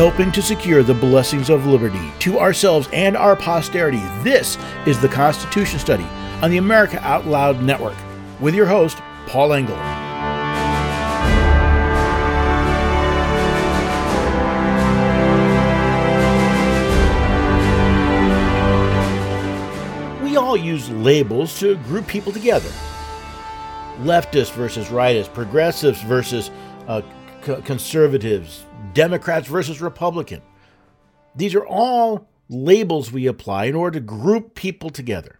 helping to secure the blessings of liberty to ourselves and our posterity. This is the Constitution Study on the America Out Loud Network with your host, Paul Engel. We all use labels to group people together leftists versus rightists, progressives versus uh, c- conservatives, Democrats versus Republican. These are all labels we apply in order to group people together.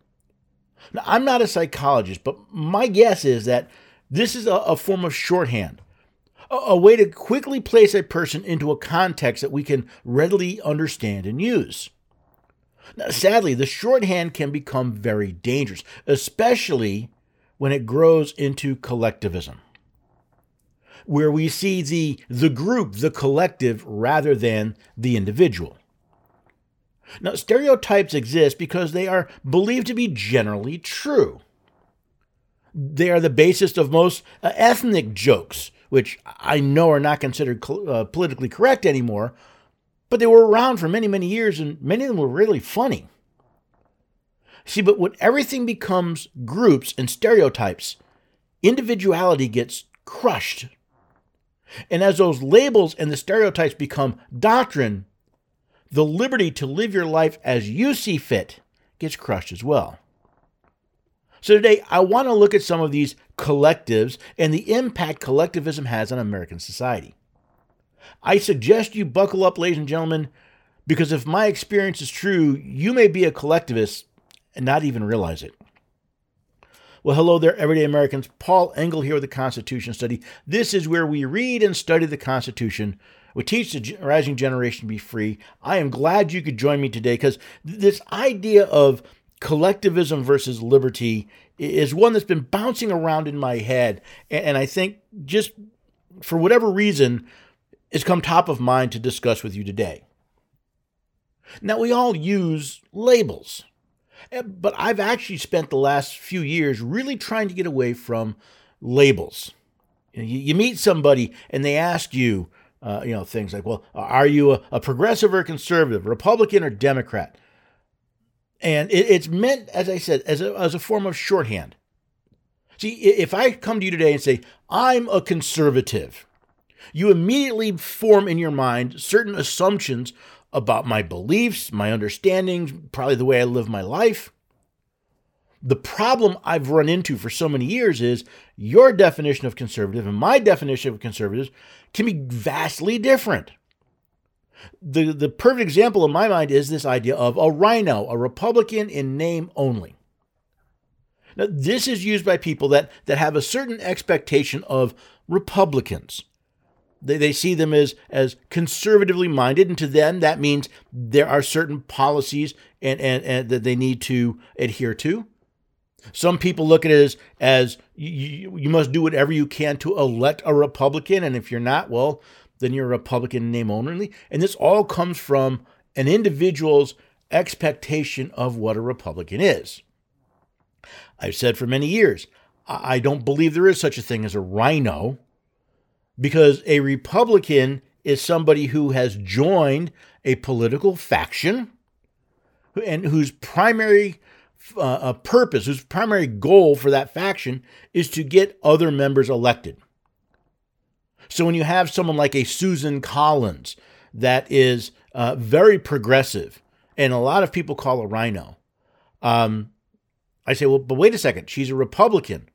Now, I'm not a psychologist, but my guess is that this is a, a form of shorthand, a, a way to quickly place a person into a context that we can readily understand and use. Now, sadly, the shorthand can become very dangerous, especially when it grows into collectivism where we see the, the group, the collective, rather than the individual. Now, stereotypes exist because they are believed to be generally true. They are the basis of most uh, ethnic jokes, which I know are not considered uh, politically correct anymore, but they were around for many, many years, and many of them were really funny. See, but when everything becomes groups and stereotypes, individuality gets crushed and as those labels and the stereotypes become doctrine, the liberty to live your life as you see fit gets crushed as well. So today, I want to look at some of these collectives and the impact collectivism has on American society. I suggest you buckle up, ladies and gentlemen, because if my experience is true, you may be a collectivist and not even realize it. Well, hello there, everyday Americans. Paul Engel here with the Constitution Study. This is where we read and study the Constitution. We teach the rising generation to be free. I am glad you could join me today because this idea of collectivism versus liberty is one that's been bouncing around in my head. And I think just for whatever reason, it's come top of mind to discuss with you today. Now, we all use labels. Eh, but I've actually spent the last few years really trying to get away from labels. You, you meet somebody and they ask you, uh, you know, things like, well, are you a, a progressive or conservative, Republican or Democrat? And it, it's meant, as I said, as a, as a form of shorthand. See, if I come to you today and say, I'm a conservative, you immediately form in your mind certain assumptions about my beliefs, my understandings, probably the way I live my life. The problem I've run into for so many years is your definition of conservative and my definition of conservative can be vastly different. The, the perfect example in my mind is this idea of a RINO, a Republican in name only. Now, this is used by people that, that have a certain expectation of Republicans. They, they see them as, as conservatively minded, and to them, that means there are certain policies and, and, and that they need to adhere to. Some people look at it as, as you, you must do whatever you can to elect a Republican, and if you're not, well, then you're a Republican name only. And this all comes from an individual's expectation of what a Republican is. I've said for many years, I don't believe there is such a thing as a RINO because a Republican is somebody who has joined a political faction and whose primary uh, purpose, whose primary goal for that faction is to get other members elected. So when you have someone like a Susan Collins that is uh, very progressive, and a lot of people call a RINO, um, I say, well, but wait a second, she's a Republican.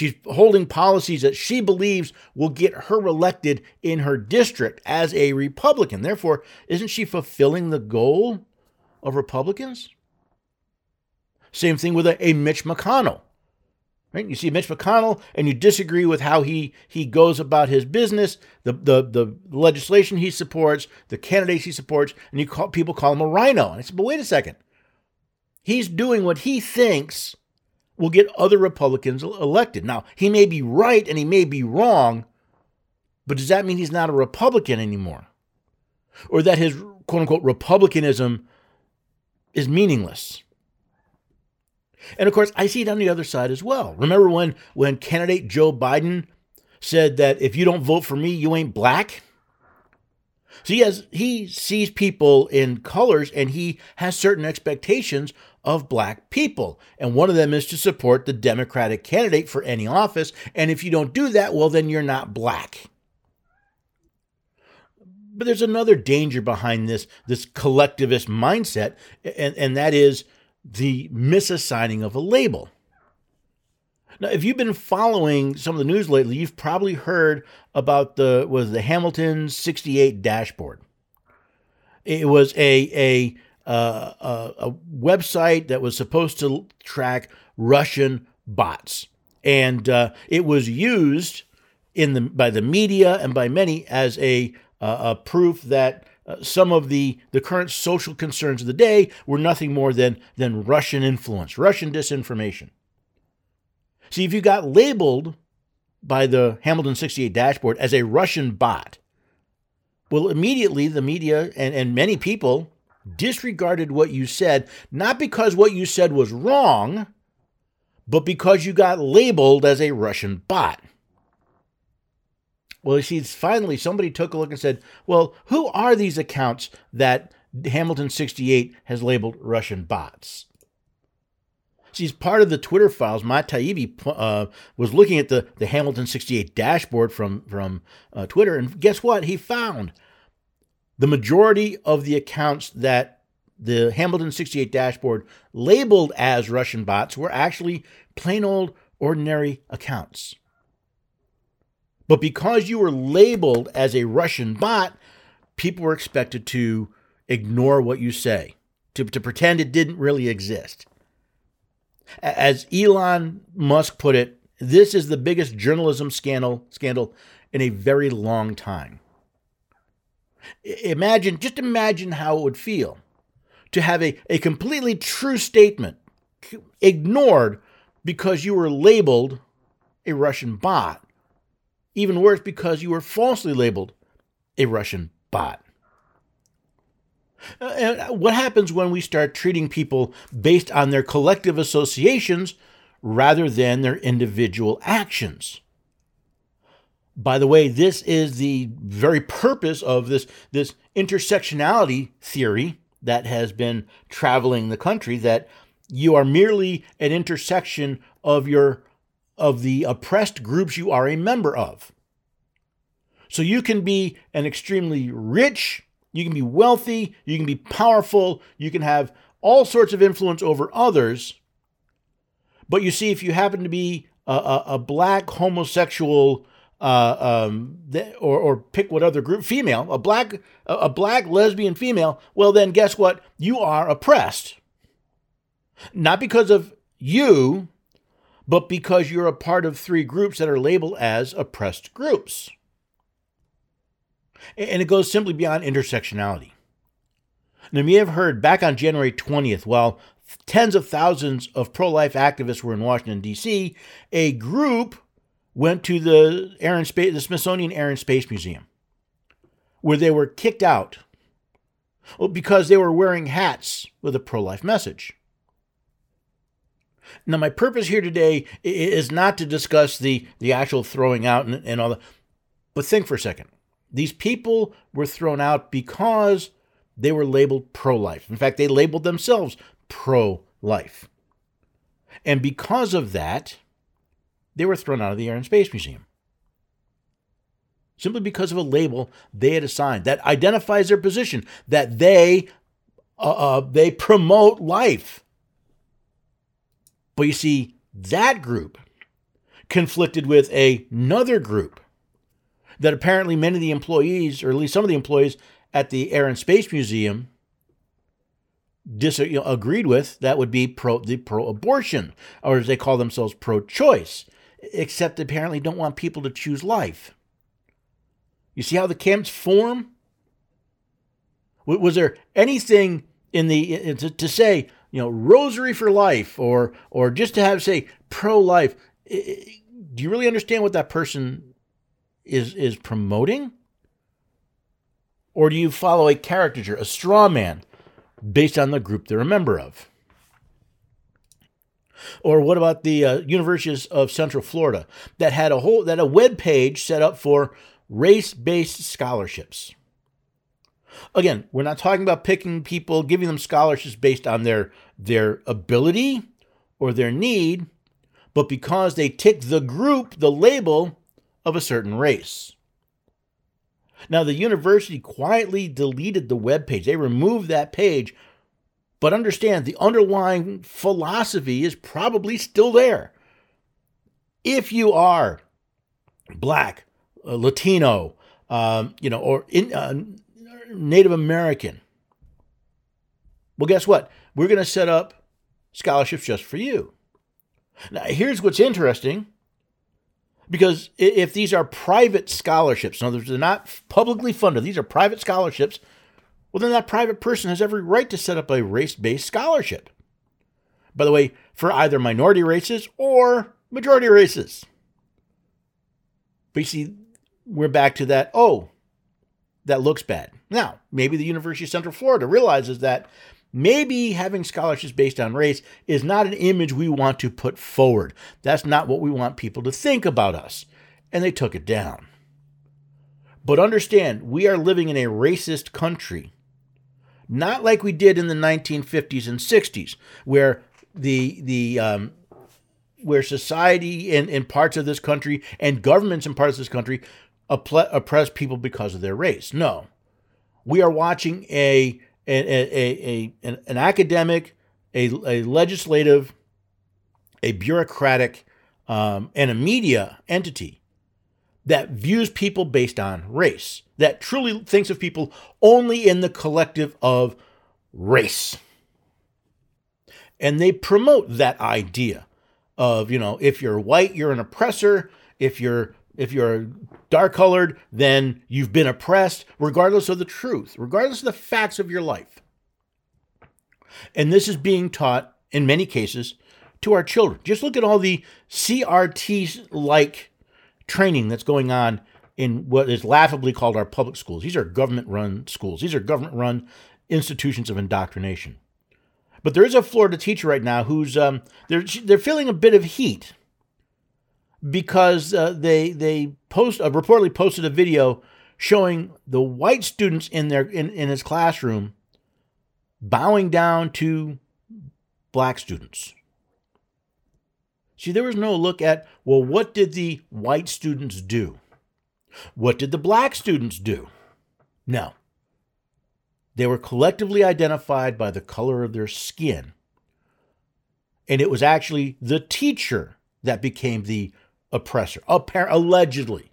She's holding policies that she believes will get her elected in her district as a Republican. Therefore, isn't she fulfilling the goal of Republicans? Same thing with a, a Mitch McConnell. Right? You see Mitch McConnell and you disagree with how he, he goes about his business, the, the, the legislation he supports, the candidates he supports, and you call, people call him a RINO. And I said, but wait a second. He's doing what he thinks will get other Republicans elected. Now, he may be right and he may be wrong, but does that mean he's not a Republican anymore? Or that his quote unquote Republicanism is meaningless? And of course, I see it on the other side as well. Remember when, when candidate Joe Biden said that if you don't vote for me, you ain't black? So he has he sees people in colors and he has certain expectations of black people. And one of them is to support the Democratic candidate for any office. And if you don't do that, well, then you're not black. But there's another danger behind this, this collectivist mindset, and, and that is the misassigning of a label. Now, if you've been following some of the news lately, you've probably heard about the was the Hamilton 68 dashboard. It was a a a, a website that was supposed to track Russian bots, and uh, it was used in the by the media and by many as a, a proof that uh, some of the, the current social concerns of the day were nothing more than, than Russian influence, Russian disinformation. See, if you got labeled by the Hamilton 68 dashboard as a Russian bot, well, immediately the media and, and many people disregarded what you said, not because what you said was wrong, but because you got labeled as a Russian bot. Well, you see, finally somebody took a look and said, well, who are these accounts that Hamilton 68 has labeled Russian bots? She's part of the Twitter files. Matt Taibbi uh, was looking at the, the Hamilton 68 dashboard from, from uh, Twitter, and guess what? He found the majority of the accounts that the Hamilton 68 dashboard labeled as Russian bots were actually plain old ordinary accounts. But because you were labeled as a Russian bot, people were expected to ignore what you say, to, to pretend it didn't really exist. As Elon Musk put it, this is the biggest journalism scandal scandal in a very long time. Imagine, just imagine how it would feel to have a, a completely true statement ignored because you were labeled a Russian bot even worse, because you were falsely labeled a Russian bot. Uh, and what happens when we start treating people based on their collective associations rather than their individual actions? By the way, this is the very purpose of this, this intersectionality theory that has been traveling the country that you are merely an intersection of your of the oppressed groups you are a member of. So you can be an extremely rich, you can be wealthy, you can be powerful, you can have all sorts of influence over others. But you see, if you happen to be a, a, a black homosexual, uh, um, or, or pick what other group, female, a black, a black lesbian female, well, then guess what? You are oppressed. Not because of you, but because you're a part of three groups that are labeled as oppressed groups. And it goes simply beyond intersectionality. Now, you have heard back on January 20th, while tens of thousands of pro life activists were in Washington, D.C., a group went to the, Air and Space, the Smithsonian Air and Space Museum, where they were kicked out oh, because they were wearing hats with a pro life message. Now, my purpose here today is not to discuss the, the actual throwing out and, and all that, but think for a second. These people were thrown out because they were labeled pro life. In fact, they labeled themselves pro life. And because of that, they were thrown out of the Air and Space Museum. Simply because of a label they had assigned that identifies their position, that they uh, uh, they promote life. But you see, that group conflicted with another group that apparently many of the employees, or at least some of the employees at the Air and Space Museum, dis- agreed with. That would be pro the pro-abortion, or as they call themselves, pro-choice. Except apparently don't want people to choose life. You see how the camps form? Was there anything in the to, to say you know rosary for life or or just to have say pro life? Do you really understand what that person is is promoting? Or do you follow a caricature, a straw man, based on the group they're a member of? Or what about the uh, universities of Central Florida that had a whole that a web page set up for race-based scholarships? Again, we're not talking about picking people, giving them scholarships based on their their ability or their need, but because they tick the group, the label of a certain race. Now, the university quietly deleted the web page. They removed that page, but understand the underlying philosophy is probably still there. If you are black, uh, Latino, um, you know, or in, uh, Native American, well, guess what? We're going to set up scholarships just for you. Now, here's what's interesting because if these are private scholarships, in other words, they're not publicly funded, these are private scholarships, well, then that private person has every right to set up a race based scholarship. By the way, for either minority races or majority races. But you see, we're back to that, oh, that looks bad. Now, maybe the University of Central Florida realizes that maybe having scholarships based on race is not an image we want to put forward. That's not what we want people to think about us. And they took it down. But understand, we are living in a racist country. Not like we did in the 1950s and 60s, where the the um, where society in, in parts of this country and governments in parts of this country oppress people because of their race. No, we are watching a a, a, a, an, academic, a, a legislative, a bureaucratic, um, and a media entity that views people based on race, that truly thinks of people only in the collective of race. And they promote that idea of, you know, if you're white, you're an oppressor. If you're if you're dark colored, then you've been oppressed, regardless of the truth, regardless of the facts of your life. And this is being taught in many cases to our children. Just look at all the CRT like training that's going on in what is laughably called our public schools. These are government run schools, these are government run institutions of indoctrination. But there is a Florida teacher right now who's um, they're they're feeling a bit of heat because uh, they they post uh, reportedly posted a video showing the white students in their in, in his classroom bowing down to black students. See, there was no look at, well, what did the white students do? What did the black students do? No. They were collectively identified by the color of their skin. And it was actually the teacher that became the oppressor, allegedly.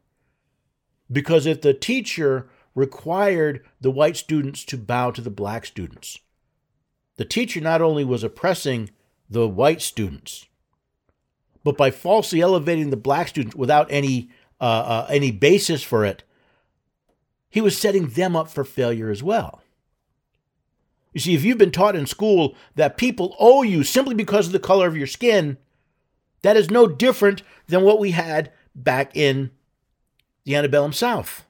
Because if the teacher required the white students to bow to the black students, the teacher not only was oppressing the white students, but by falsely elevating the black students without any uh, uh, any basis for it, he was setting them up for failure as well. You see, if you've been taught in school that people owe you simply because of the color of your skin, that is no different than what we had back in the antebellum South,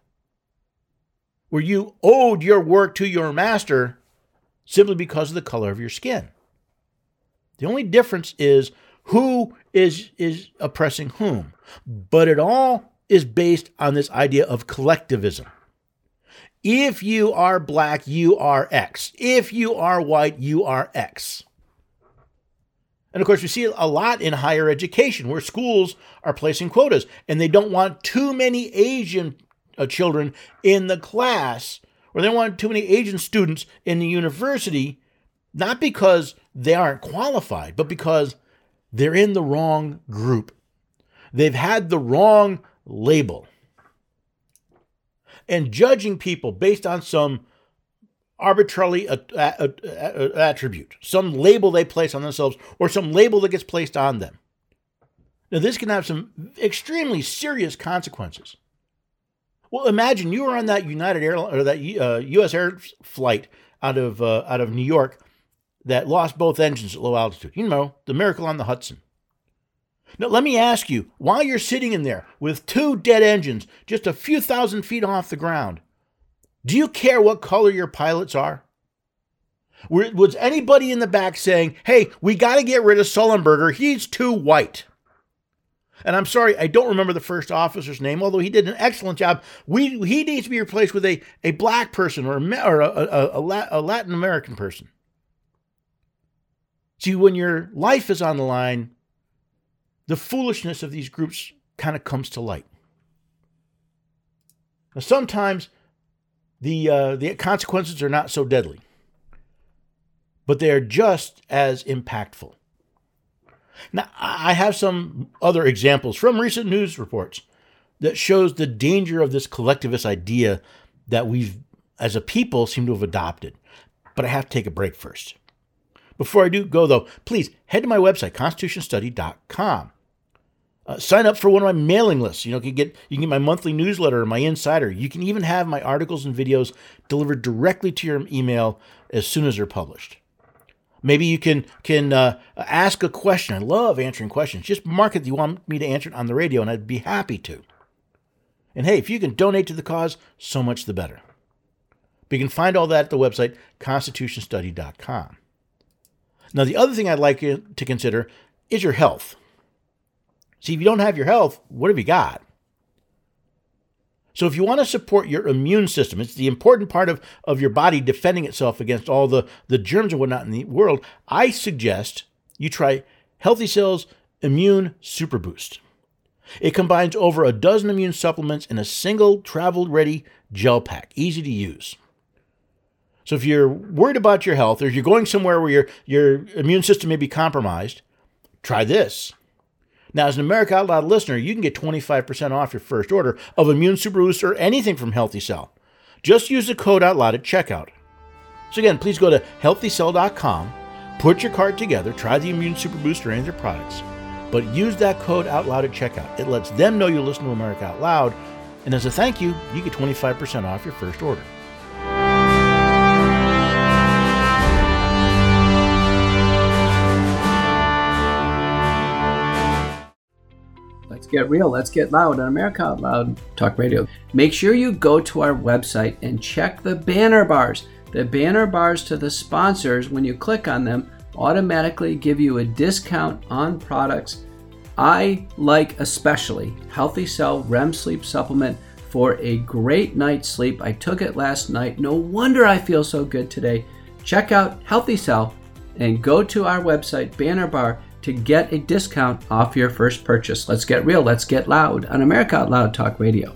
where you owed your work to your master simply because of the color of your skin. The only difference is who is, is oppressing whom. But it all is based on this idea of collectivism. If you are black, you are X. If you are white, you are X. And of course, we see a lot in higher education where schools are placing quotas and they don't want too many Asian uh, children in the class or they don't want too many Asian students in the university, not because they aren't qualified, but because they're in the wrong group. They've had the wrong label. And judging people based on some arbitrarily a, a, a, attribute, some label they place on themselves, or some label that gets placed on them. Now, this can have some extremely serious consequences. Well, imagine you were on that United Air or that uh, U.S. Air flight out of uh, out of New York that lost both engines at low altitude. You know, the miracle on the Hudson. Now, let me ask you: while you're sitting in there with two dead engines, just a few thousand feet off the ground, do you care what color your pilots are? Was anybody in the back saying, hey, we got to get rid of Sullenberger? He's too white? And I'm sorry, I don't remember the first officer's name, although he did an excellent job. We he needs to be replaced with a, a black person or a, or a, a, a Latin American person. See, when your life is on the line, the foolishness of these groups kind of comes to light. Now, sometimes the uh, the consequences are not so deadly, but they are just as impactful. Now, I have some other examples from recent news reports that shows the danger of this collectivist idea that we've, as a people, seem to have adopted. But I have to take a break first. Before I do go, though, please head to my website, constitutionstudy.com. Uh, sign up for one of my mailing lists. You know, can get you can get my monthly newsletter my insider. You can even have my articles and videos delivered directly to your email as soon as they're published. Maybe you can can uh, ask a question. I love answering questions. Just mark it you want me to answer it on the radio, and I'd be happy to. And hey, if you can donate to the cause, so much the better. But you can find all that at the website constitutionstudy.com. Now, the other thing I'd like you to consider is your health. See, if you don't have your health, what have you got? So, if you want to support your immune system, it's the important part of, of your body defending itself against all the, the germs and whatnot in the world. I suggest you try Healthy Cells Immune Super Boost. It combines over a dozen immune supplements in a single travel ready gel pack, easy to use. So, if you're worried about your health or you're going somewhere where your, your immune system may be compromised, try this. Now, as an America Out Loud listener, you can get 25% off your first order of Immune Super Boost or anything from Healthy Cell. Just use the code Out Loud at checkout. So again, please go to healthycell.com, put your card together, try the Immune Super Boost or any of their products, but use that code Out Loud at checkout. It lets them know you listen to America Out Loud, and as a thank you, you get 25% off your first order. Get real. Let's get loud on America Out Loud Talk Radio. Make sure you go to our website and check the banner bars. The banner bars to the sponsors, when you click on them, automatically give you a discount on products. I like especially Healthy Cell REM Sleep Supplement for a great night's sleep. I took it last night. No wonder I feel so good today. Check out Healthy Cell and go to our website, banner bar to get a discount off your first purchase. Let's get real, let's get loud on America Out Loud Talk Radio.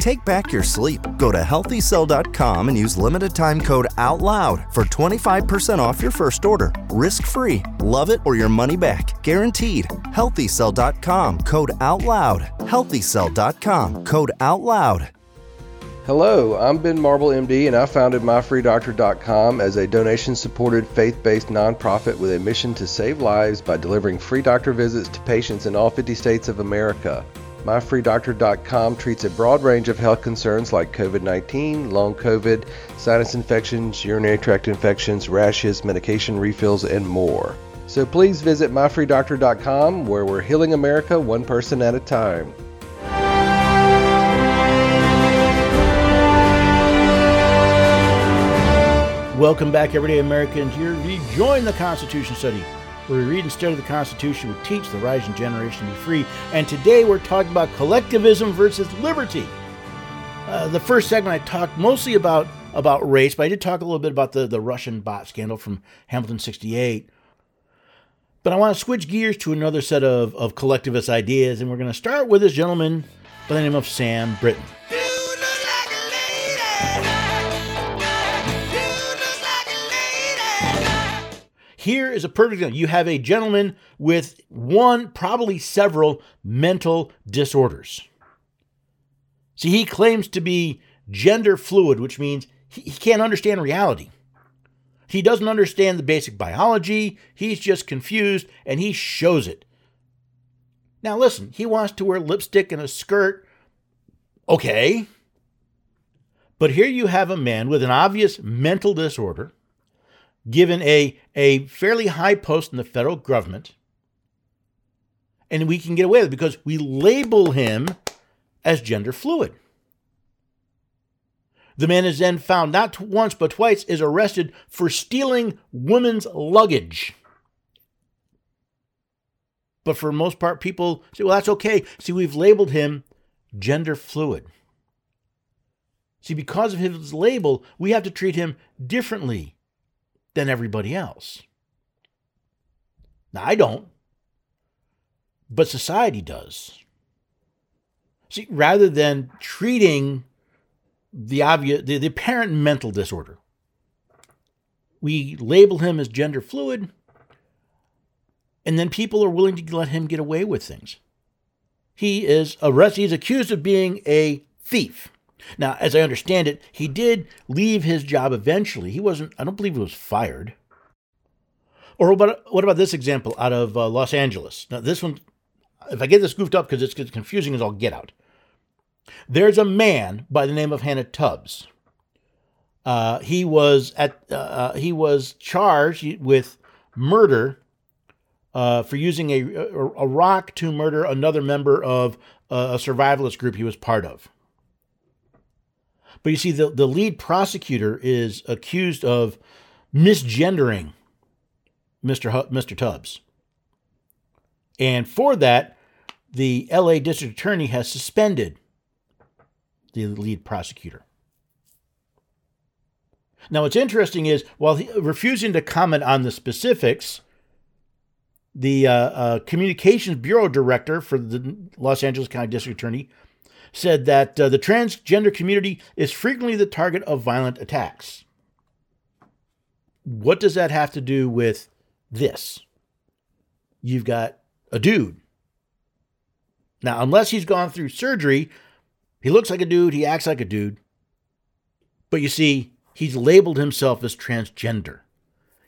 Take back your sleep. Go to healthycell.com and use limited time code OUTLOUD for 25% off your first order. Risk free. Love it or your money back. Guaranteed. Healthycell.com code OUTLOUD. Healthycell.com code OUTLOUD. Hello, I'm Ben Marble, MD, and I founded MyFreeDoctor.com as a donation supported faith based nonprofit with a mission to save lives by delivering free doctor visits to patients in all 50 states of America. MyFreeDoctor.com treats a broad range of health concerns like COVID 19, long COVID, sinus infections, urinary tract infections, rashes, medication refills, and more. So please visit MyFreeDoctor.com where we're healing America one person at a time. Welcome back, everyday Americans. You're rejoin the Constitution study where we read and study the Constitution, we teach the rising generation to be free. And today we're talking about collectivism versus liberty. Uh, the first segment I talked mostly about about race, but I did talk a little bit about the, the Russian bot scandal from Hamilton 68. But I want to switch gears to another set of, of collectivist ideas, and we're going to start with this gentleman by the name of Sam Brinton. Here is a perfect example. You have a gentleman with one, probably several mental disorders. See, he claims to be gender fluid, which means he, he can't understand reality. He doesn't understand the basic biology. He's just confused and he shows it. Now, listen, he wants to wear lipstick and a skirt. Okay. But here you have a man with an obvious mental disorder, given a, a fairly high post in the federal government, and we can get away with it because we label him as gender fluid. The man is then found not once but twice is arrested for stealing women's luggage. But for most part, people say, well, that's okay. See, we've labeled him gender fluid. See, because of his label, we have to treat him differently than everybody else. Now, I don't, but society does. See, rather than treating the obvious, the, the apparent mental disorder. We label him as gender fluid, and then people are willing to let him get away with things. He is arrested. He's accused of being a thief. Now, as I understand it, he did leave his job eventually. He wasn't. I don't believe he was fired. Or what about, what about this example out of uh, Los Angeles? Now, this one, if I get this goofed up because it's confusing as all get out. There's a man by the name of Hannah Tubbs. Uh, he was at uh, uh he was charged with murder uh, for using a, a, rock to murder another member of a survivalist group he was part of. But you see, the, the lead prosecutor is accused of misgendering Mr. H- Mr. Tubbs. And for that, the LA District Attorney has suspended the lead prosecutor. Now, what's interesting is while refusing to comment on the specifics, the uh, uh, communications bureau director for the Los Angeles County District Attorney said that uh, the transgender community is frequently the target of violent attacks. What does that have to do with this? You've got a dude. Now, unless he's gone through surgery, he looks like a dude, he acts like a dude. But you see, he's labeled himself as transgender.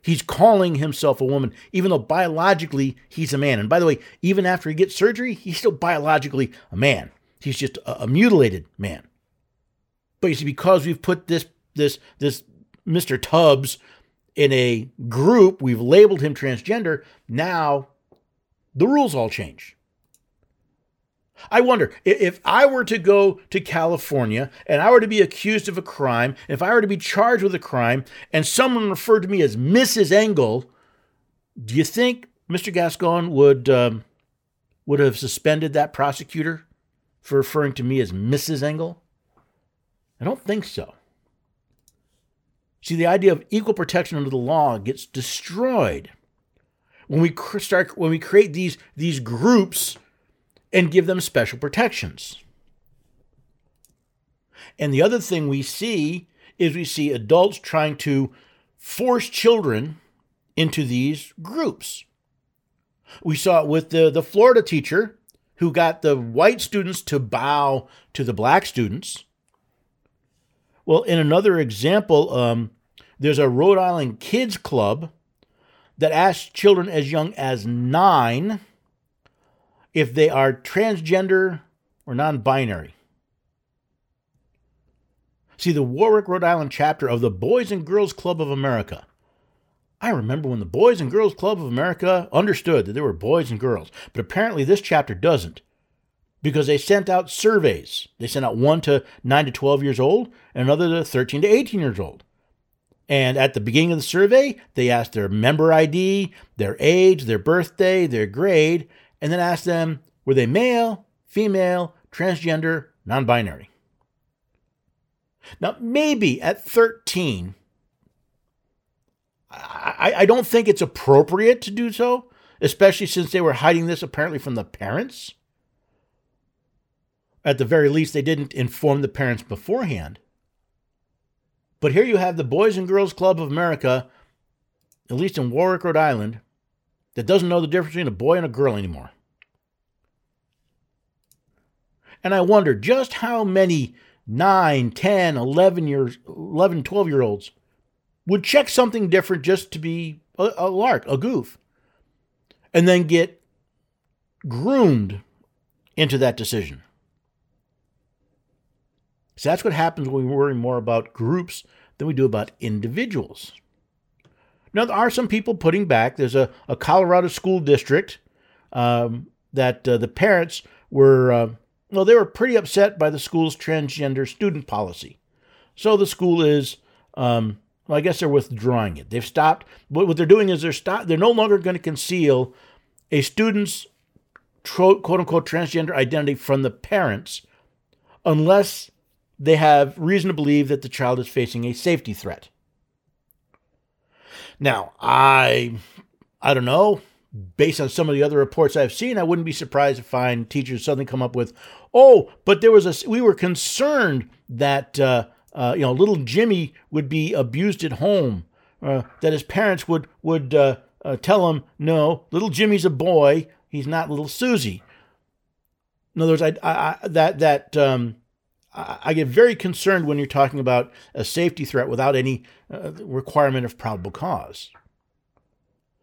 He's calling himself a woman, even though biologically he's a man. And by the way, even after he gets surgery, he's still biologically a man. He's just a, a mutilated man. But you see, because we've put this this this Mr. Tubbs in a group, we've labeled him transgender. Now the rules all change. I wonder if I were to go to California and I were to be accused of a crime, if I were to be charged with a crime, and someone referred to me as Mrs. Engel, do you think Mr. Gascon would um, would have suspended that prosecutor for referring to me as Mrs. Engel? I don't think so. See, the idea of equal protection under the law gets destroyed when we start when we create these these groups and give them special protections. And the other thing we see is we see adults trying to force children into these groups. We saw it with the, the Florida teacher who got the white students to bow to the black students. Well, in another example, um, there's a Rhode Island kids club that asks children as young as nine if they are transgender or non binary. See, the Warwick, Rhode Island chapter of the Boys and Girls Club of America. I remember when the Boys and Girls Club of America understood that there were boys and girls, but apparently this chapter doesn't because they sent out surveys. They sent out one to 9 to 12 years old and another to 13 to 18 years old. And at the beginning of the survey, they asked their member ID, their age, their birthday, their grade, and then asked them were they male, female, transgender, non binary? Now, maybe at 13, I, I don't think it's appropriate to do so, especially since they were hiding this apparently from the parents. At the very least, they didn't inform the parents beforehand. But here you have the Boys and Girls Club of America at least in Warwick, Rhode Island, that doesn't know the difference between a boy and a girl anymore. And I wonder just how many 9, 10, 11 years 11, 12 year olds would check something different just to be a, a lark, a goof, and then get groomed into that decision. So that's what happens when we worry more about groups than we do about individuals. Now, there are some people putting back. There's a, a Colorado school district um, that uh, the parents were, uh, well, they were pretty upset by the school's transgender student policy. So the school is, um, well, I guess they're withdrawing it. They've stopped. What, they're doing is they're stop. They're no longer going to conceal a student's quote unquote transgender identity from the parents unless they have reason to believe that the child is facing a safety threat. Now, I I don't know, based on some of the other reports I've seen, I wouldn't be surprised to find teachers suddenly come up with, "Oh, but there was a we were concerned that uh, uh, you know little Jimmy would be abused at home, uh, that his parents would would uh, uh, tell him, no, little Jimmy's a boy, he's not little Susie." In other words, I, I, I that that um, I get very concerned when you're talking about a safety threat without any uh, requirement of probable cause.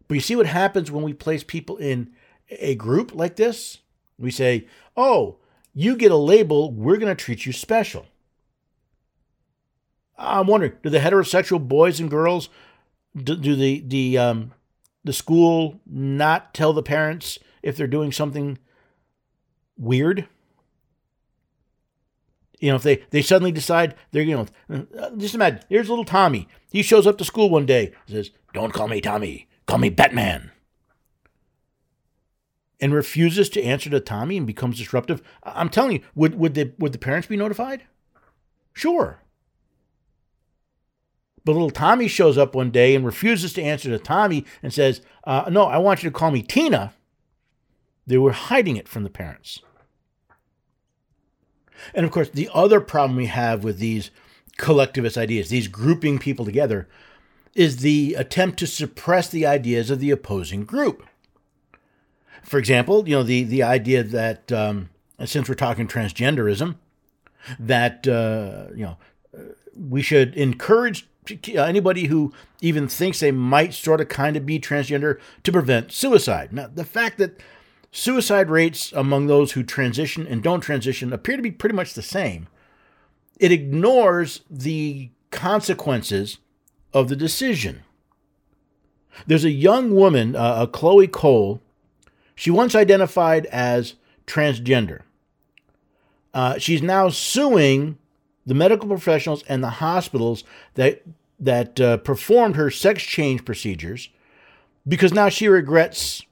But you see what happens when we place people in a group like this? We say, oh, you get a label, we're going to treat you special. I'm wondering, do the heterosexual boys and girls, do, do the, the, um, the school not tell the parents if they're doing something weird? You know, if they, they suddenly decide they're, you know, uh, just imagine, here's little Tommy. He shows up to school one day, says, Don't call me Tommy, call me Batman. And refuses to answer to Tommy and becomes disruptive. I'm telling you, would, would, the, would the parents be notified? Sure. But little Tommy shows up one day and refuses to answer to Tommy and says, uh, No, I want you to call me Tina. They were hiding it from the parents. And of course, the other problem we have with these collectivist ideas, these grouping people together, is the attempt to suppress the ideas of the opposing group. For example, you know the the idea that um, since we're talking transgenderism, that uh, you know we should encourage anybody who even thinks they might sort of kind of be transgender to prevent suicide. Now, the fact that Suicide rates among those who transition and don't transition appear to be pretty much the same. It ignores the consequences of the decision. There's a young woman, uh, Chloe Cole. She once identified as transgender. Uh, she's now suing the medical professionals and the hospitals that that uh, performed her sex change procedures because now she regrets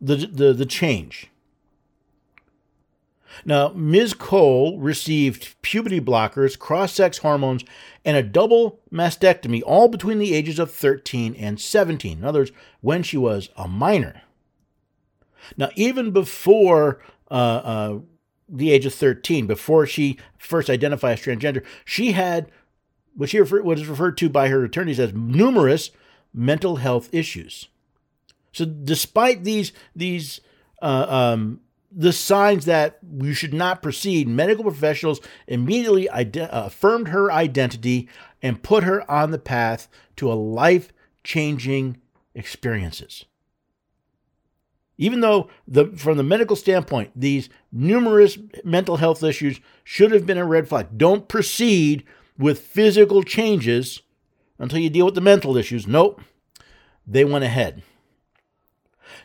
the, the, the change. Now, Ms. Cole received puberty blockers, cross sex hormones, and a double mastectomy, all between the ages of 13 and 17. In other words, when she was a minor. Now, even before uh, uh, the age of 13, before she first identified as transgender, she had what she what is referred to by her attorneys as numerous mental health issues. So despite these these uh, um, the signs that we should not proceed, medical professionals immediately uh, affirmed her identity and put her on the path to a life changing experiences. Even though the from the medical standpoint, these numerous mental health issues should have been a red flag. Don't proceed with physical changes until you deal with the mental issues. Nope. They went ahead.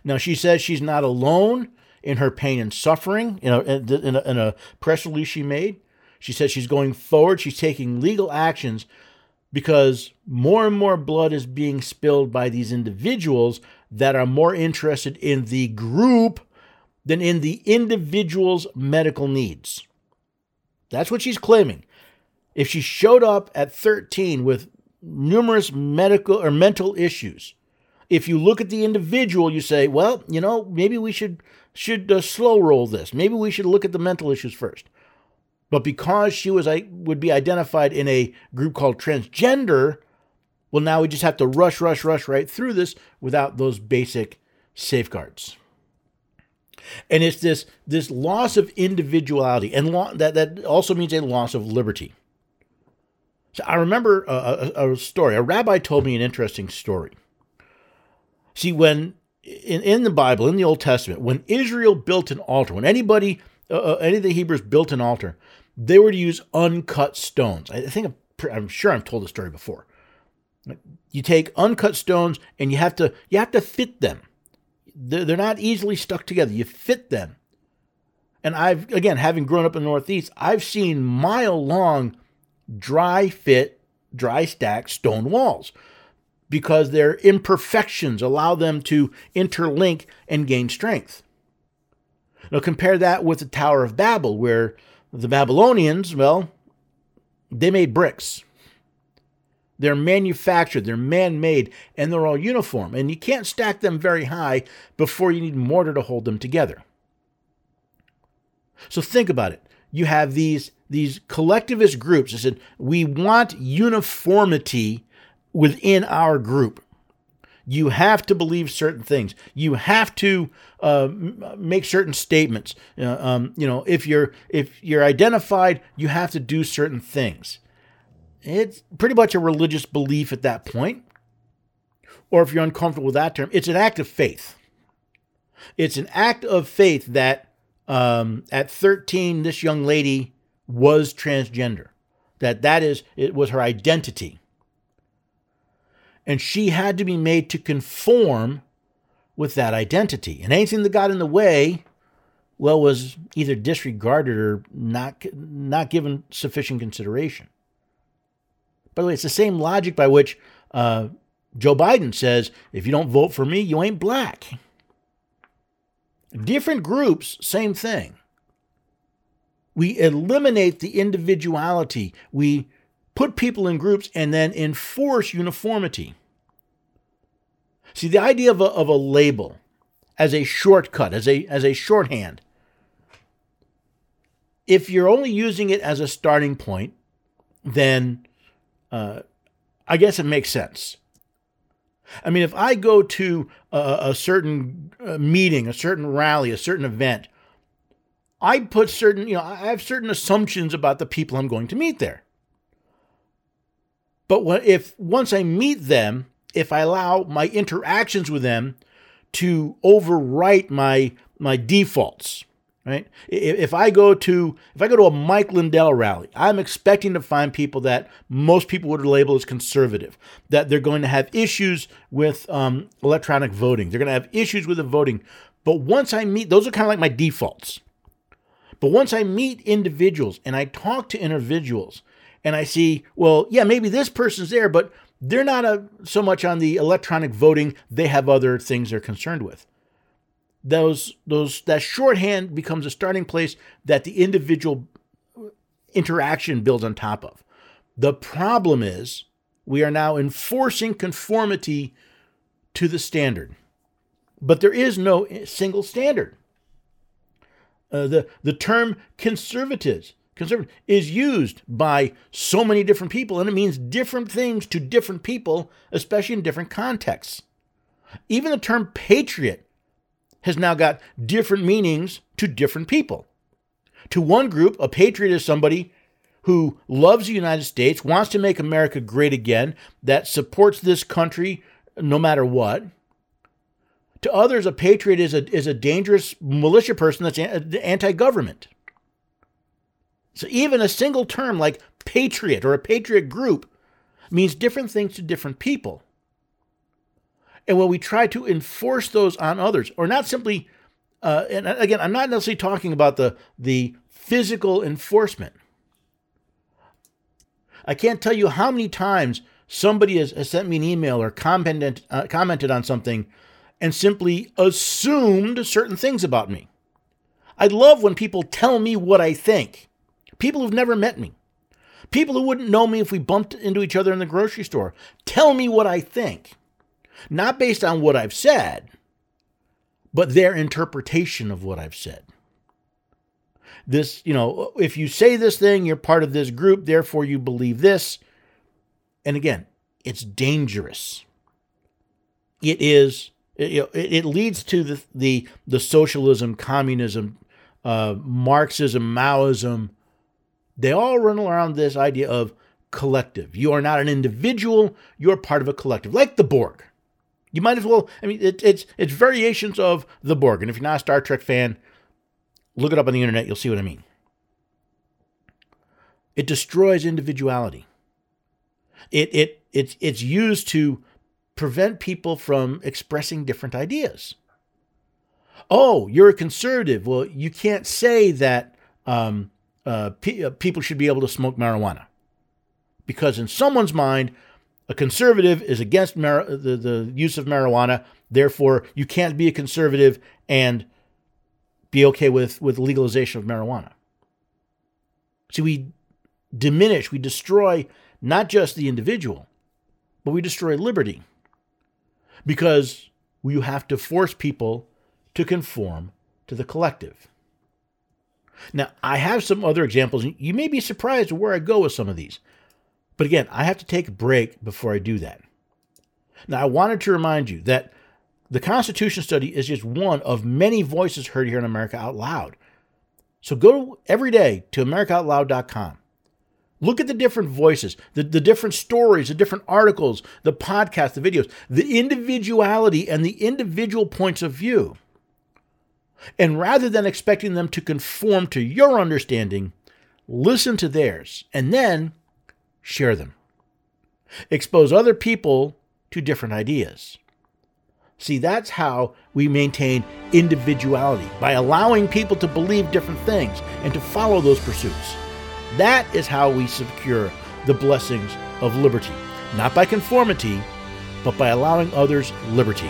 Now, she says she's not alone in her pain and suffering in a, in a, in a press release she made. She says she's going forward, she's taking legal actions because more and more blood is being spilled by these individuals that are more interested in the group than in the individual's medical needs. That's what she's claiming. If she showed up at 13 with numerous medical or mental issues, if you look at the individual, you say, well, you know, maybe we should should uh, slow roll this. Maybe we should look at the mental issues first. But because she was I would be identified in a group called transgender, Well, now we just have to rush, rush, rush right through this without those basic safeguards. And it's this this loss of individuality, and lo- that that also means a loss of liberty. So I remember a, a, a story. A rabbi told me an interesting story. See, when in, in the Bible, in the Old Testament, when Israel built an altar, when anybody, uh, uh any of the Hebrews built an altar, they were to use uncut stones. I think I'm, I'm sure I've told the story before. You take uncut stones and you have to you have to fit them. They're, not easily stuck together. You fit them. And I've again, having grown up in the Northeast, I've seen mile long dry fit, dry stack stone walls because their imperfections allow them to interlink and gain strength. Now, compare that with the Tower of Babel, where the Babylonians, well, they made bricks. They're manufactured, they're man made, and they're all uniform. And you can't stack them very high before you need mortar to hold them together. So think about it. You have these, these collectivist groups that said, we want uniformity within our group. You have to believe certain things. You have to uh, make certain statements. Uh, um, you know, if you're if you're identified, you have to do certain things. It's pretty much a religious belief at that point. Or if you're uncomfortable with that term, it's an act of faith. It's an act of faith that um, at 13, this young lady was transgender. That that is it was her identity and she had to be made to conform with that identity. And anything that got in the way, well, was either disregarded or not, not given sufficient consideration. By the way, it's the same logic by which uh, Joe Biden says, if you don't vote for me, you ain't black. Different groups, same thing. We eliminate the individuality. We put people in groups, and then enforce uniformity. See, the idea of a, of a label as a shortcut, as a, as a shorthand, if you're only using it as a starting point, then uh, I guess it makes sense. I mean, if I go to a, a certain uh, meeting, a certain rally, a certain event, I put certain, you know, I have certain assumptions about the people I'm going to meet there. But what if once I meet them, if I allow my interactions with them to overwrite my my defaults, right? If I go to if I go to a Mike Lindell rally, I'm expecting to find people that most people would label as conservative, that they're going to have issues with um, electronic voting, they're going to have issues with the voting. But once I meet, those are kind of like my defaults. But once I meet individuals and I talk to individuals and I see, well, yeah, maybe this person's there, but they're not a, so much on the electronic voting. They have other things they're concerned with. Those, those, that shorthand becomes a starting place that the individual interaction builds on top of. The problem is we are now enforcing conformity to the standard, but there is no single standard. Uh, the, the term conservatives conservative is used by so many different people and it means different things to different people especially in different contexts even the term patriot has now got different meanings to different people. To one group a patriot is somebody who loves the united states wants to make america great again that supports this country no matter what. To others a patriot is a, is a dangerous militia person that's anti-government. So even a single term like patriot or a patriot group means different things to different people. And when we try to enforce those on others, or not simply, uh, and again, I'm not necessarily talking about the, the physical enforcement. I can't tell you how many times somebody has, has sent me an email or commented, uh, commented on something and simply assumed certain things about me. I love when people tell me what I think. People who've never met me. People who wouldn't know me if we bumped into each other in the grocery store. Tell me what I think. Not based on what I've said, but their interpretation of what I've said. This, you know, if you say this thing, you're part of this group, therefore you believe this. And again, it's dangerous. It is. It, it leads to the the the socialism, communism, uh, Marxism, Maoism. They all run around this idea of collective. You are not an individual. You're part of a collective, like the Borg. You might as well. I mean, it, it's it's variations of the Borg. And if you're not a Star Trek fan, look it up on the internet. You'll see what I mean. It destroys individuality. It it it's it's used to prevent people from expressing different ideas. Oh, you're a conservative. Well, you can't say that um, uh, pe- uh, people should be able to smoke marijuana because in someone's mind, a conservative is against mar- the, the use of marijuana. Therefore, you can't be a conservative and be okay with, with legalization of marijuana. See, we diminish, we destroy not just the individual, but we destroy liberty because you have to force people to conform to the collective. Now, I have some other examples. You may be surprised where I go with some of these. But again, I have to take a break before I do that. Now, I wanted to remind you that the Constitution study is just one of many voices heard here in America Out Loud. So go every day to AmericaOutloud.com. Look at the different voices, the, the different stories, the different articles, the podcasts, the videos, the individuality and the individual points of view. And rather than expecting them to conform to your understanding, listen to theirs and then share them. Expose other people to different ideas. See, that's how we maintain individuality by allowing people to believe different things and to follow those pursuits. That is how we secure the blessings of liberty, not by conformity, but by allowing others liberty.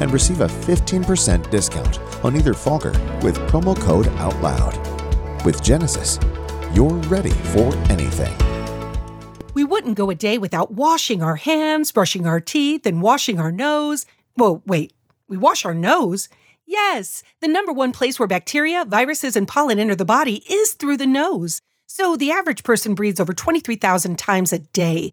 and receive a 15% discount on either Fogger with promo code OUTLOUD. With Genesis, you're ready for anything. We wouldn't go a day without washing our hands, brushing our teeth, and washing our nose. Well, wait, we wash our nose? Yes, the number one place where bacteria, viruses, and pollen enter the body is through the nose. So the average person breathes over 23,000 times a day.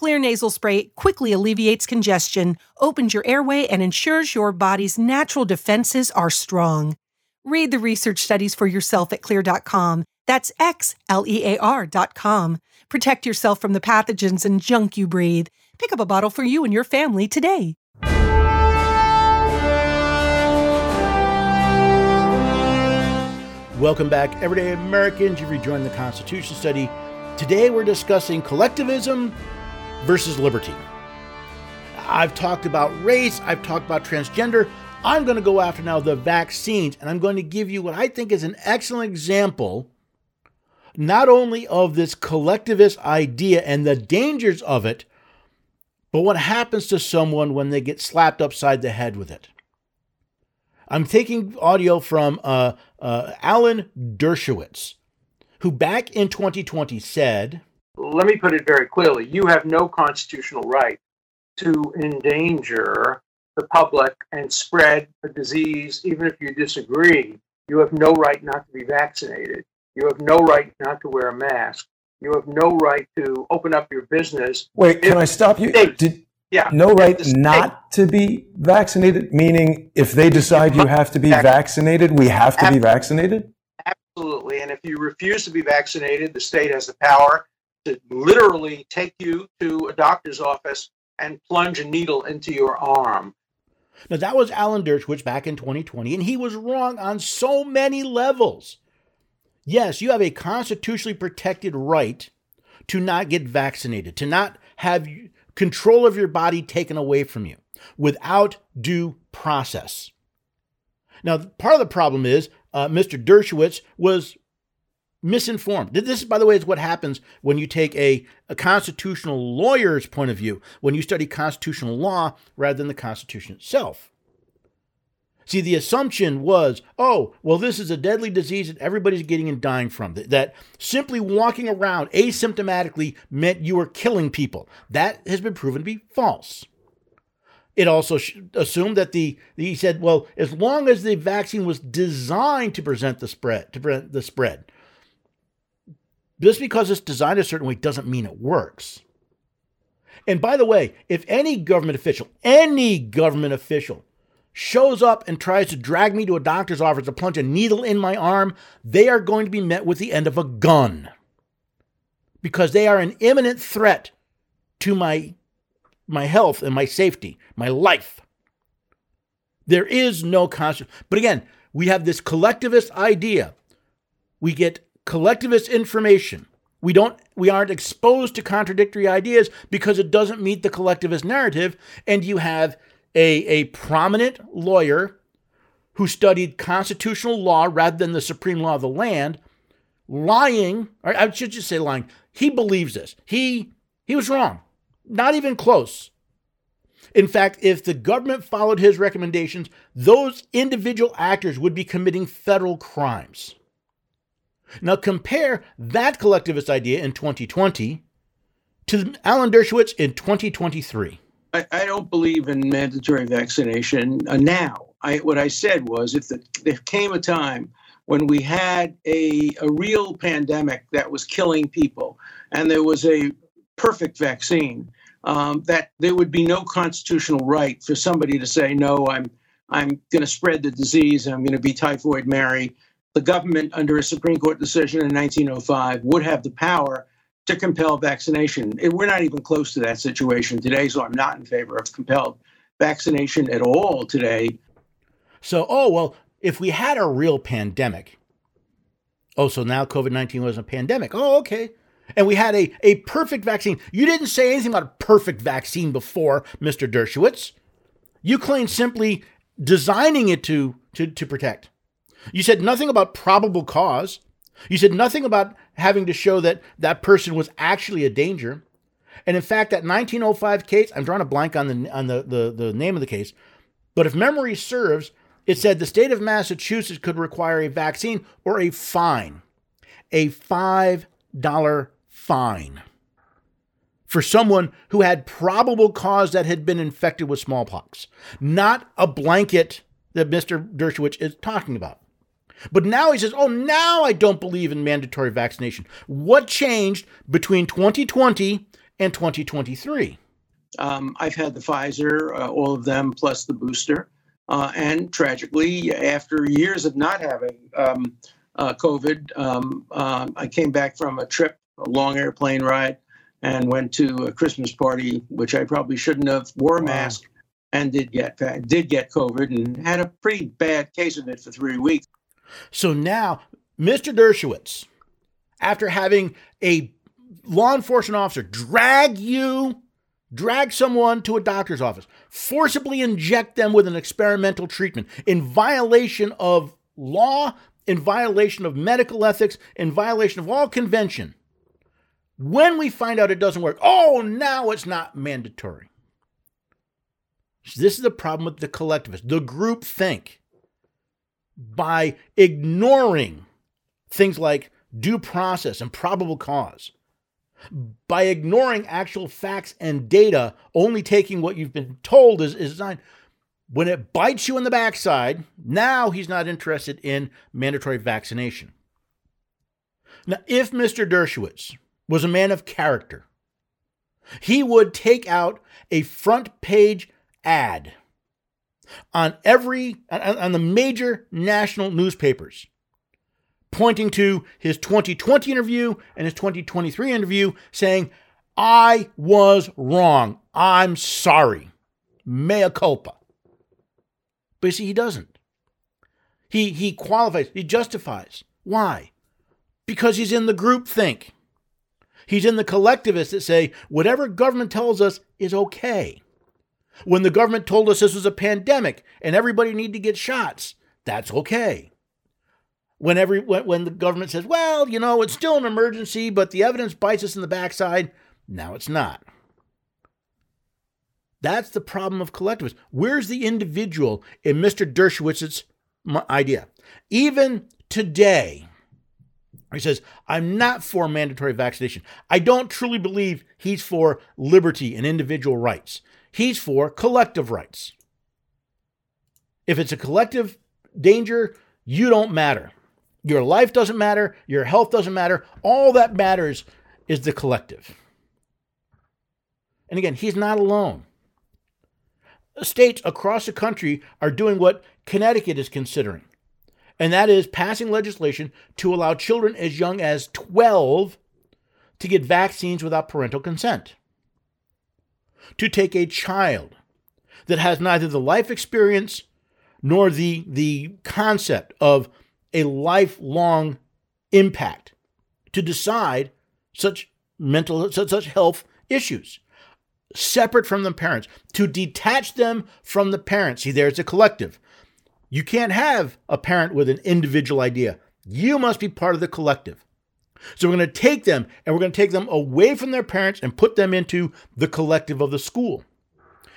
Xlear nasal spray quickly alleviates congestion, opens your airway, and ensures your body's natural defenses are strong. Read the research studies for yourself at xlear.com. That's X L E A R.com. Protect yourself from the pathogens and junk you breathe. Pick up a bottle for you and your family today. Welcome back, everyday Americans. You've rejoined the Constitution study. Today we're discussing collectivism versus liberty. I've talked about race, I've talked about transgender. I'm going to go after now the vaccines, and I'm going to give you what I think is an excellent example not only of this collectivist idea and the dangers of it, but what happens to someone when they get slapped upside the head with it? I'm taking audio from uh, uh, Alan Dershowitz, who back in 2020 said, let me put it very clearly you have no constitutional right to endanger the public and spread a disease, even if you disagree. You have no right not to be vaccinated. You have no right not to wear a mask. You have no right to open up your business. Wait, can I stop you? Did, yeah. No right not to be vaccinated, meaning if they decide you have to be vaccinated, we have to be vaccinated? Absolutely. And if you refuse to be vaccinated, the state has the power to literally take you to a doctor's office and plunge a needle into your arm. Now, that was Alan Dershowitz back in 2020, and he was wrong on so many levels. Yes, you have a constitutionally protected right to not get vaccinated, to not have control of your body taken away from you without due process. Now, part of the problem is uh, Mr. Dershowitz was misinformed. This, by the way, is what happens when you take a, a constitutional lawyer's point of view, when you study constitutional law rather than the Constitution itself. See, the assumption was, oh, well, this is a deadly disease that everybody's getting and dying from. That, that simply walking around asymptomatically meant you were killing people. That has been proven to be false. It also assumed that the he said, well, as long as the vaccine was designed to present the spread, to prevent the spread, just because it's designed a certain way doesn't mean it works. And by the way, if any government official, any government official shows up and tries to drag me to a doctor's office to plunge a needle in my arm, they are going to be met with the end of a gun. Because they are an imminent threat to my, my health and my safety, my life. There is no conscience. But again, we have this collectivist idea. We get collectivist information. We don't we aren't exposed to contradictory ideas because it doesn't meet the collectivist narrative and you have a, a prominent lawyer who studied constitutional law rather than the supreme law of the land lying or I should just say lying. He believes this. He he was wrong. Not even close. In fact, if the government followed his recommendations, those individual actors would be committing federal crimes. Now compare that collectivist idea in 2020 to Alan Dershowitz in 2023. I, I don't believe in mandatory vaccination uh, now. I, what I said was if the, there came a time when we had a, a real pandemic that was killing people and there was a perfect vaccine, um, that there would be no constitutional right for somebody to say, no, I'm, I'm going to spread the disease I'm going to be typhoid Mary the government, under a Supreme Court decision in 1905, would have the power to compel vaccination. We're not even close to that situation today, so I'm not in favor of compelled vaccination at all today. So, oh, well, if we had a real pandemic, oh, so now COVID 19 was a pandemic. Oh, okay. And we had a, a perfect vaccine. You didn't say anything about a perfect vaccine before, Mr. Dershowitz. You claimed simply designing it to, to, to protect. You said nothing about probable cause. You said nothing about having to show that that person was actually a danger. And in fact, that 1905 case, I'm drawing a blank on the on the, the, the name of the case, but if memory serves, it said the state of Massachusetts could require a vaccine or a fine, a five dollar fine for someone who had probable cause that had been infected with smallpox, not a blanket that Mr. Dershowitz is talking about. But now he says, oh, now I don't believe in mandatory vaccination. What changed between 2020 and 2023? Um, I've had the Pfizer, uh, all of them, plus the booster. Uh, and tragically, after years of not having um, uh, COVID, um, uh, I came back from a trip, a long airplane ride, and went to a Christmas party, which I probably shouldn't have. Wore a mask and did get did get COVID and had a pretty bad case of it for three weeks. So now, Mr. Dershowitz, after having a law enforcement officer drag you, drag someone to a doctor's office, forcibly inject them with an experimental treatment in violation of law, in violation of medical ethics, in violation of all convention. When we find out it doesn't work, oh, now it's not mandatory. This is the problem with the collectivist, the group think by ignoring things like due process and probable cause. by ignoring actual facts and data, only taking what you've been told is, is designed. When it bites you in the backside, now he's not interested in mandatory vaccination. Now, if Mr. Dershowitz was a man of character, he would take out a front page ad on every on the major national newspapers pointing to his 2020 interview and his 2023 interview saying I was wrong. I'm sorry. Mea culpa. But you see, he doesn't. He he qualifies, he justifies. Why? Because he's in the group think. He's in the collectivists that say whatever government tells us is okay. When the government told us this was a pandemic and everybody needed to get shots, that's okay. When every when, when the government says, well, you know, it's still an emergency, but the evidence bites us in the backside, now it's not. That's the problem of collectivists. Where's the individual in Mr. Dershowitz's idea? Even today, he says, I'm not for mandatory vaccination. I don't truly believe he's for liberty and individual rights. He's for collective rights. If it's a collective danger, you don't matter. Your life doesn't matter. Your health doesn't matter. All that matters is the collective. And again, he's not alone. States across the country are doing what Connecticut is considering and that is passing legislation to allow children as young as 12 to get vaccines without parental consent. To take a child that has neither the life experience nor the, the concept of a lifelong impact to decide such mental such, such health issues separate from the parents to detach them from the parents see there's a collective you can't have a parent with an individual idea. You must be part of the collective. So we're going to take them and we're going to take them away from their parents and put them into the collective of the school,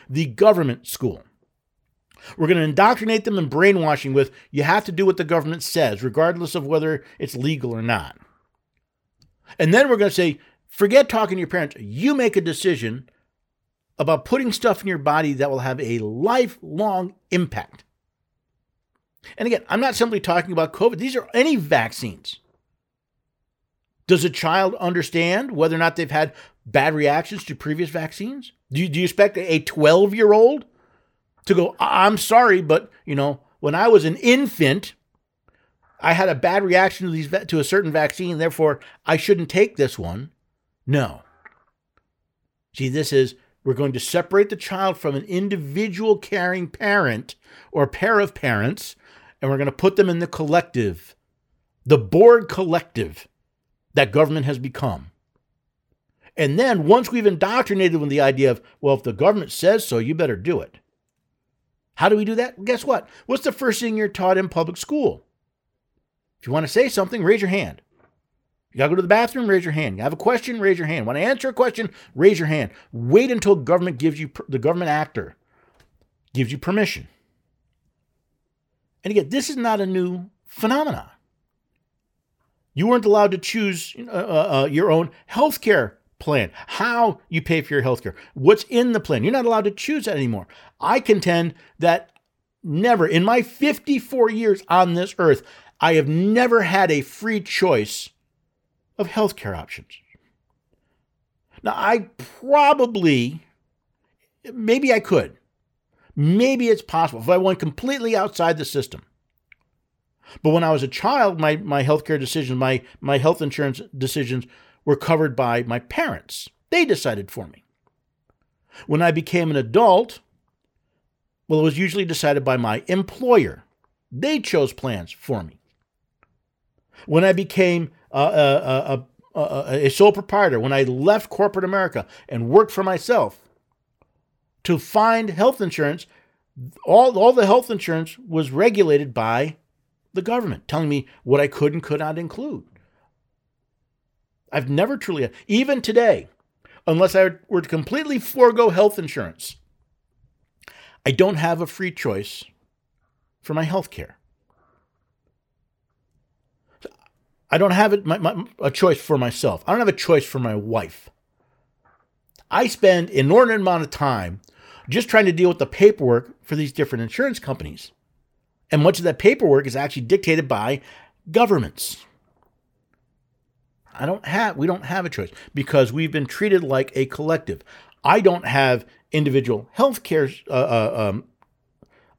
the government school. We're going to indoctrinate them in brainwashing with you have to do what the government says, regardless of whether it's legal or not. And then we're going to say, forget talking to your parents. You make a decision about putting stuff in your body that will have a lifelong impact. And again, I'm not simply talking about COVID, these are any vaccines. Does a child understand whether or not they've had bad reactions to previous vaccines? Do you, do you expect a 12 year old to go, I'm sorry, but you know, when I was an infant, I had a bad reaction to these to a certain vaccine, therefore I shouldn't take this one. No. See, this is we're going to separate the child from an individual caring parent or pair of parents and we're going to put them in the collective, the Borg collective that government has become. And then once we've indoctrinated with the idea of, well, if the government says so, you better do it. How do we do that? guess what? What's the first thing you're taught in public school? If you want to say something, raise your hand. You got to go to the bathroom, raise your hand. You have a question, raise your hand. Want to answer a question, raise your hand. Wait until government gives you, the government actor gives you permission. And again, this is not a new phenomenon. You weren't allowed to choose uh, uh, uh your own health care plan, how you pay for your health care, what's in the plan. You're not allowed to choose that anymore. I contend that never, in my 54 years on this earth, I have never had a free choice of healthcare options. Now, I probably, maybe I could, Maybe it's possible if I went completely outside the system. But when I was a child, my, my healthcare decisions, my, my health insurance decisions were covered by my parents. They decided for me. When I became an adult, well, it was usually decided by my employer. They chose plans for me. When I became a, a, a, a sole proprietor, when I left corporate America and worked for myself, to find health insurance, all, all the health insurance was regulated by the government, telling me what I could and could not include. I've never truly, even today, unless I were to completely forego health insurance, I don't have a free choice for my health care. I don't have it, my, my, a choice for myself. I don't have a choice for my wife. I spend an inordinate amount of time just trying to deal with the paperwork for these different insurance companies. And much of that paperwork is actually dictated by governments. I don't have we don't have a choice because we've been treated like a collective. I don't have individual health care uh, uh, um,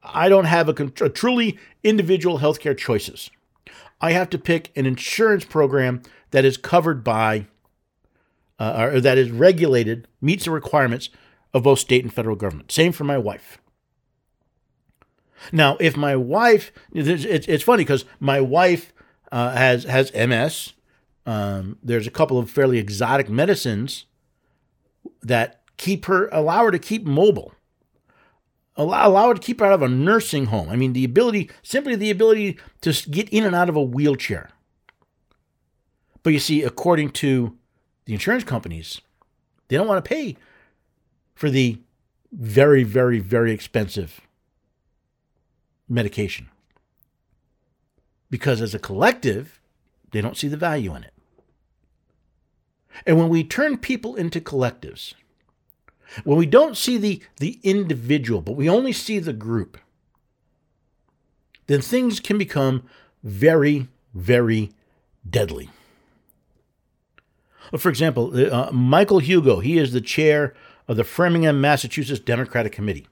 I don't have a, a truly individual healthcare choices. I have to pick an insurance program that is covered by, uh, or that is regulated, meets the requirements of both state and federal government. Same for my wife. Now, if my wife, it's, it's funny because my wife uh, has has MS. Um, there's a couple of fairly exotic medicines that keep her allow her to keep mobile allow, allow her to keep her out of a nursing home. I mean, the ability, simply the ability to get in and out of a wheelchair. But you see, according to the insurance companies, they don't want to pay for the very, very, very expensive medication. Because as a collective, they don't see the value in it. And when we turn people into collectives, when we don't see the, the individual, but we only see the group, then things can become very, very deadly. For example, uh, Michael Hugo, he is the chair of the Framingham, Massachusetts Democratic Committee.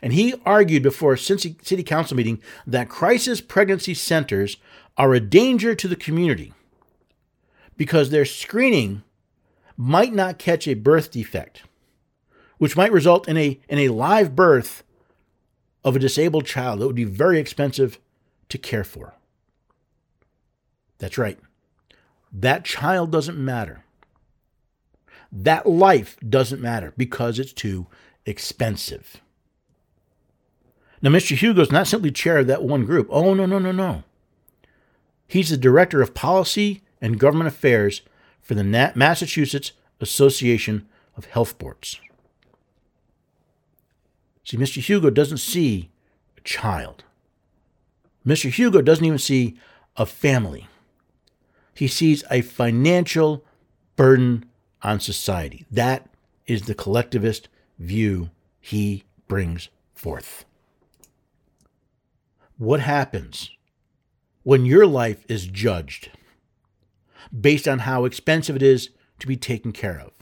And he argued before a city council meeting that crisis pregnancy centers are a danger to the community because their screening might not catch a birth defect which might result in a, in a live birth of a disabled child that would be very expensive to care for. That's right. That child doesn't matter. That life doesn't matter because it's too expensive. Now, Mr. Hugo is not simply chair of that one group. Oh, no, no, no, no. He's the director of policy and government affairs for the Massachusetts Association of Health Boards. See, Mr. Hugo doesn't see a child. Mr. Hugo doesn't even see a family. He sees a financial burden on society. That is the collectivist view he brings forth. What happens when your life is judged based on how expensive it is to be taken care of?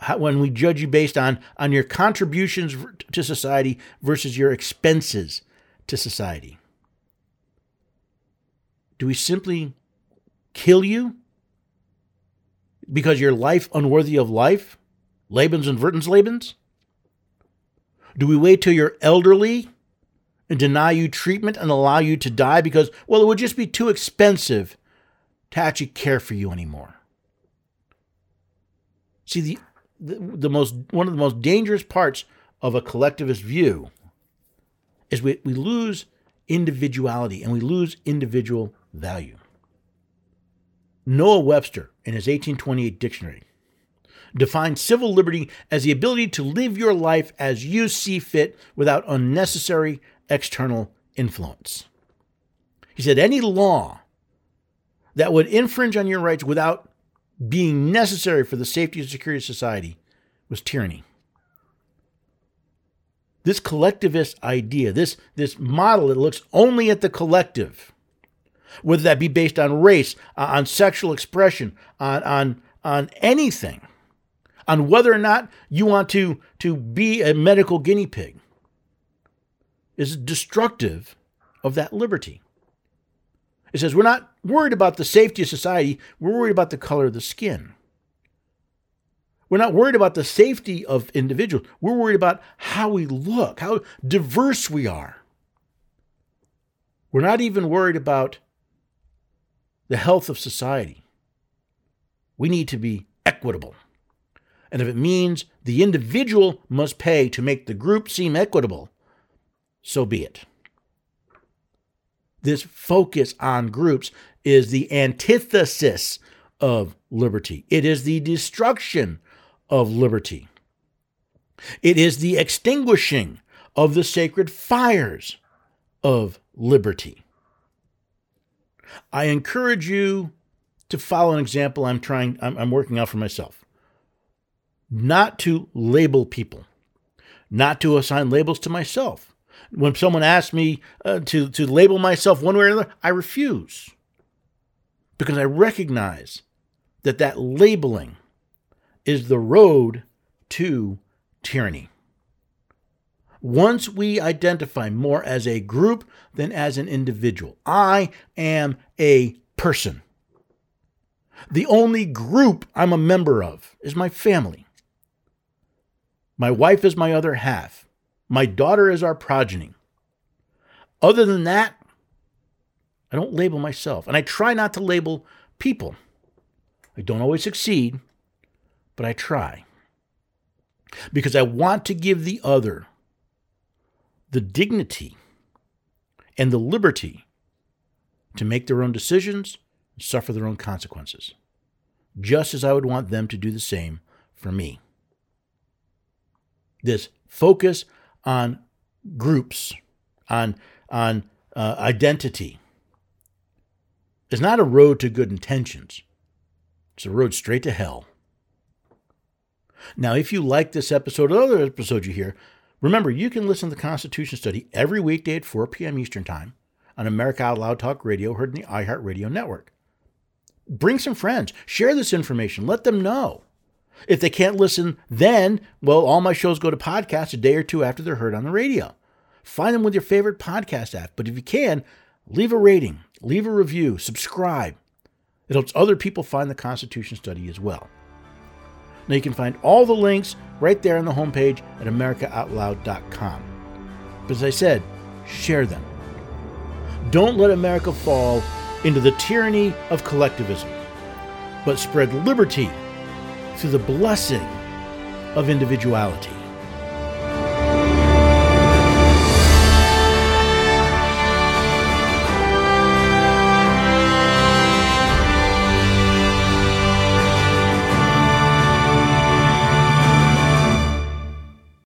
how, when we judge you based on on your contributions to society versus your expenses to society? Do we simply kill you because your life unworthy of life? Lebensunwertes Leben? Do we wait till you're elderly deny you treatment and allow you to die because, well, it would just be too expensive to actually care for you anymore? See, the the, the most one of the most dangerous parts of a collectivist view is we, we lose individuality and we lose individual value. Noah Webster, in his 1828 dictionary, defined civil liberty as the ability to live your life as you see fit without unnecessary external influence. He said any law that would infringe on your rights without being necessary for the safety and security of society was tyranny. This collectivist idea, this, this model that looks only at the collective, whether that be based on race, uh, on sexual expression, on, on, on anything, on whether or not you want to, to be a medical guinea pig, is destructive of that liberty. It says we're not worried about the safety of society, we're worried about the color of the skin. We're not worried about the safety of individuals. We're worried about how we look, how diverse we are. We're not even worried about the health of society. We need to be equitable. And if it means the individual must pay to make the group seem equitable, so be it this focus on groups is the antithesis of liberty. It is the destruction of liberty. It is the extinguishing of the sacred fires of liberty. I encourage you to follow an example I'm trying, I'm, I'm working out for myself. Not to label people, not to assign labels to myself. When someone asks me uh, to, to label myself one way or another, I refuse because I recognize that that labeling is the road to tyranny. Once we identify more as a group than as an individual, I am a person. The only group I'm a member of is my family. My wife is my other half. My daughter is our progeny. Other than that, I don't label myself. And I try not to label people. I don't always succeed, but I try. Because I want to give the other the dignity and the liberty to make their own decisions and suffer their own consequences, just as I would want them to do the same for me. This focus on groups, on, on uh, identity, is not a road to good intentions. It's a road straight to hell. Now, if you like this episode or other episodes you hear, remember you can listen to the Constitution Study every weekday at 4 p.m. Eastern Time on America Out Loud Talk Radio, heard in the iHeartRadio network. Bring some friends, share this information, let them know. If they can't listen then, well, all my shows go to podcasts a day or two after they're heard on the radio. Find them with your favorite podcast app, but if you can, leave a rating, leave a review, subscribe. It helps other people find the Constitution Study as well. Now you can find all the links right there on the homepage at AmericaOutloud.com. But as I said, share them. Don't let America fall into the tyranny of collectivism, but spread liberty through the blessing of individuality.